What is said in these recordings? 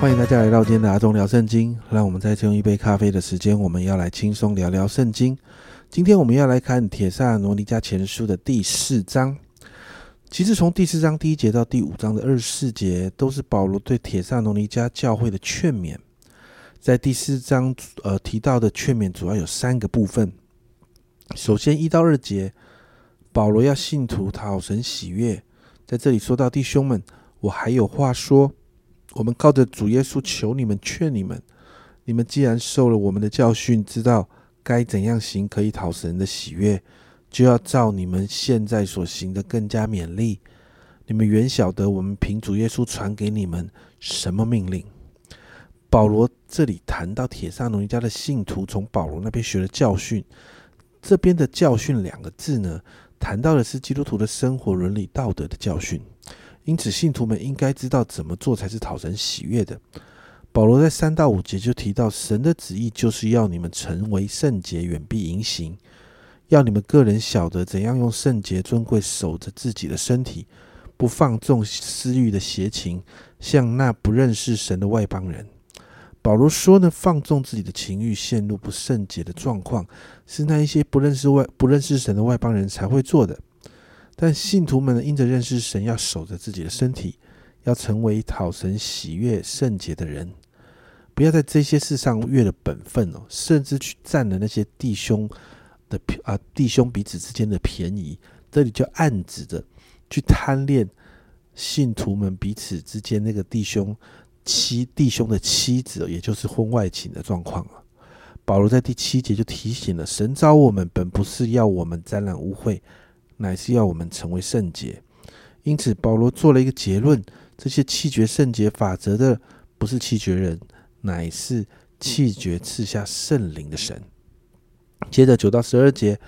欢迎大家来到今天的阿忠聊圣经。让我们再次用一杯咖啡的时间，我们要来轻松聊聊圣经。今天我们要来看《铁萨罗尼迦前书》的第四章。其实从第四章第一节到第五章的二十四节，都是保罗对铁萨罗尼迦教会的劝勉。在第四章，呃，提到的劝勉主要有三个部分。首先，一到二节，保罗要信徒讨神喜悦。在这里说到弟兄们，我还有话说。我们靠着主耶稣求你们，劝你们：你们既然受了我们的教训，知道该怎样行可以讨神的喜悦，就要照你们现在所行的更加勉励。你们原晓得我们凭主耶稣传给你们什么命令。保罗这里谈到铁砂农一家的信徒从保罗那边学的教训，这边的教训两个字呢，谈到的是基督徒的生活伦理道德的教训。因此，信徒们应该知道怎么做才是讨神喜悦的。保罗在三到五节就提到，神的旨意就是要你们成为圣洁，远避淫行；要你们个人晓得怎样用圣洁尊贵守着自己的身体，不放纵私欲的邪情，像那不认识神的外邦人。保罗说呢，放纵自己的情欲，陷入不圣洁的状况，是那一些不认识外、不认识神的外邦人才会做的。但信徒们呢，因着认识神，要守着自己的身体，要成为讨神喜悦、圣洁的人，不要在这些事上越了本分哦，甚至去占了那些弟兄的啊弟兄彼此之间的便宜。这里就暗指着去贪恋信徒们彼此之间那个弟兄妻弟兄的妻子，也就是婚外情的状况啊。保罗在第七节就提醒了：神召我们，本不是要我们沾染污秽。乃是要我们成为圣洁，因此保罗做了一个结论：这些弃绝圣洁法则的，不是弃绝人，乃是弃绝赐下圣灵的神。接着九到十二节，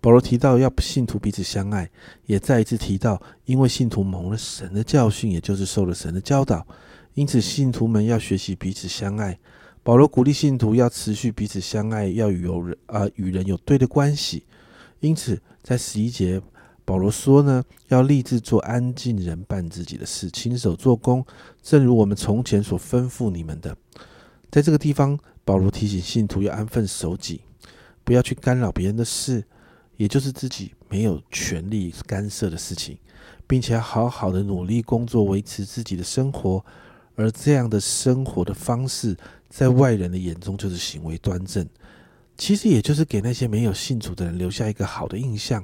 保罗提到要信徒彼此相爱，也再一次提到，因为信徒蒙了神的教训，也就是受了神的教导，因此信徒们要学习彼此相爱。保罗鼓励信徒要持续彼此相爱，要与有人啊与人有对的关系。因此在十一节。保罗说呢，要立志做安静人，办自己的事，亲手做工，正如我们从前所吩咐你们的。在这个地方，保罗提醒信徒要安分守己，不要去干扰别人的事，也就是自己没有权利干涉的事情，并且要好好的努力工作，维持自己的生活。而这样的生活的方式，在外人的眼中就是行为端正，其实也就是给那些没有信主的人留下一个好的印象。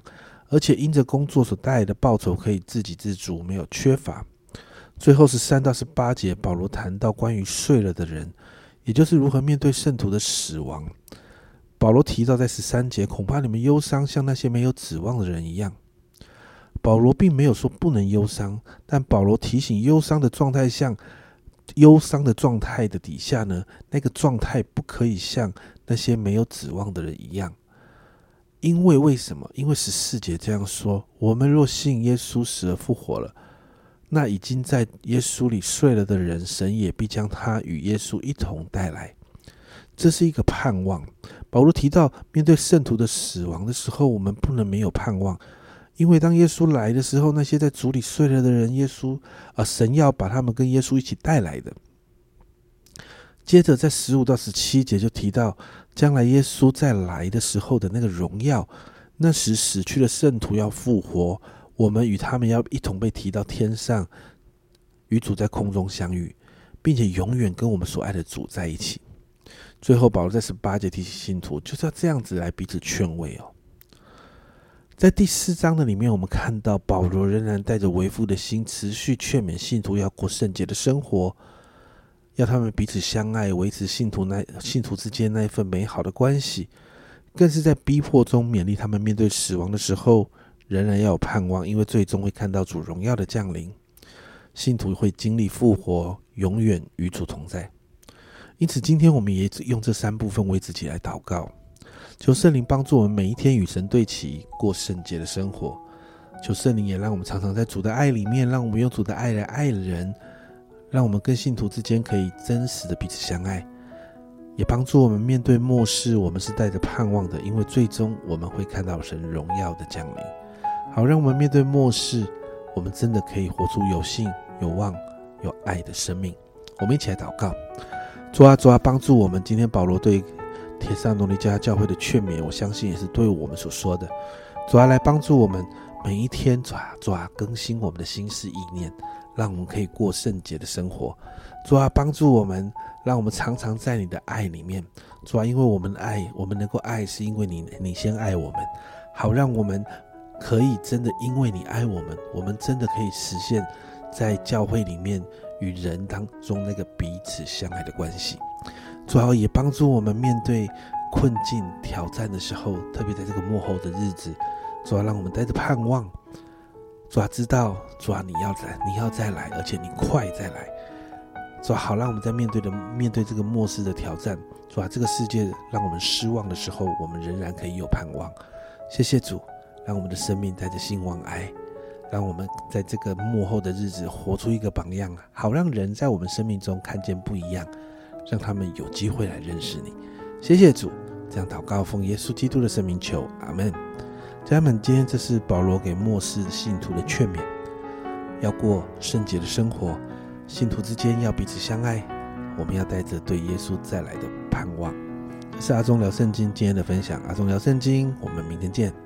而且因着工作所带来的报酬，可以自给自足，没有缺乏。最后是三到十八节，保罗谈到关于睡了的人，也就是如何面对圣徒的死亡。保罗提到在十三节，恐怕你们忧伤，像那些没有指望的人一样。保罗并没有说不能忧伤，但保罗提醒忧伤的状态，像忧伤的状态的底下呢，那个状态不可以像那些没有指望的人一样。因为为什么？因为十四节这样说：我们若信耶稣死而复活了，那已经在耶稣里睡了的人，神也必将他与耶稣一同带来。这是一个盼望。保罗提到，面对圣徒的死亡的时候，我们不能没有盼望，因为当耶稣来的时候，那些在主里睡了的人，耶稣啊，神要把他们跟耶稣一起带来的。接着在十五到十七节就提到。将来耶稣再来的时候的那个荣耀，那时死去的圣徒要复活，我们与他们要一同被提到天上，与主在空中相遇，并且永远跟我们所爱的主在一起。最后，保罗在十八节提醒信徒，就是要这样子来彼此劝慰哦。在第四章的里面，我们看到保罗仍然带着为父的心，持续劝勉信徒要过圣洁的生活。要他们彼此相爱，维持信徒那信徒之间那一份美好的关系，更是在逼迫中勉励他们面对死亡的时候，仍然要有盼望，因为最终会看到主荣耀的降临，信徒会经历复活，永远与主同在。因此，今天我们也用这三部分为自己来祷告，求圣灵帮助我们每一天与神对齐，过圣洁的生活。求圣灵也让我们常常在主的爱里面，让我们用主的爱来爱人。让我们跟信徒之间可以真实的彼此相爱，也帮助我们面对末世，我们是带着盼望的，因为最终我们会看到神荣耀的降临。好，让我们面对末世，我们真的可以活出有信、有望、有爱的生命。我们一起来祷告，主啊，主啊，帮助我们。今天保罗对铁萨罗尼迦教会的劝勉，我相信也是对我们所说的。主啊，来帮助我们每一天，主啊，主啊，更新我们的心思意念，让我们可以过圣洁的生活。主啊，帮助我们，让我们常常在你的爱里面。主啊，因为我们爱，我们能够爱，是因为你，你先爱我们，好让我们可以真的因为你爱我们，我们真的可以实现，在教会里面与人当中那个彼此相爱的关系。主啊，也帮助我们面对困境挑战的时候，特别在这个幕后的日子，主啊，让我们带着盼望。主啊，知道主啊，你要来，你要再来，而且你快再来。主啊，好让我们在面对的面对这个末世的挑战，主啊，这个世界让我们失望的时候，我们仍然可以有盼望。谢谢主，让我们的生命带着兴旺爱，让我们在这个幕后的日子活出一个榜样，好让人在我们生命中看见不一样，让他们有机会来认识你。谢谢主，这样祷告奉耶稣基督的圣名求，阿门。家人们，今天这是保罗给末世信徒的劝勉，要过圣洁的生活。信徒之间要彼此相爱，我们要带着对耶稣再来的盼望。这是阿忠聊圣经今天的分享，阿忠聊圣经，我们明天见。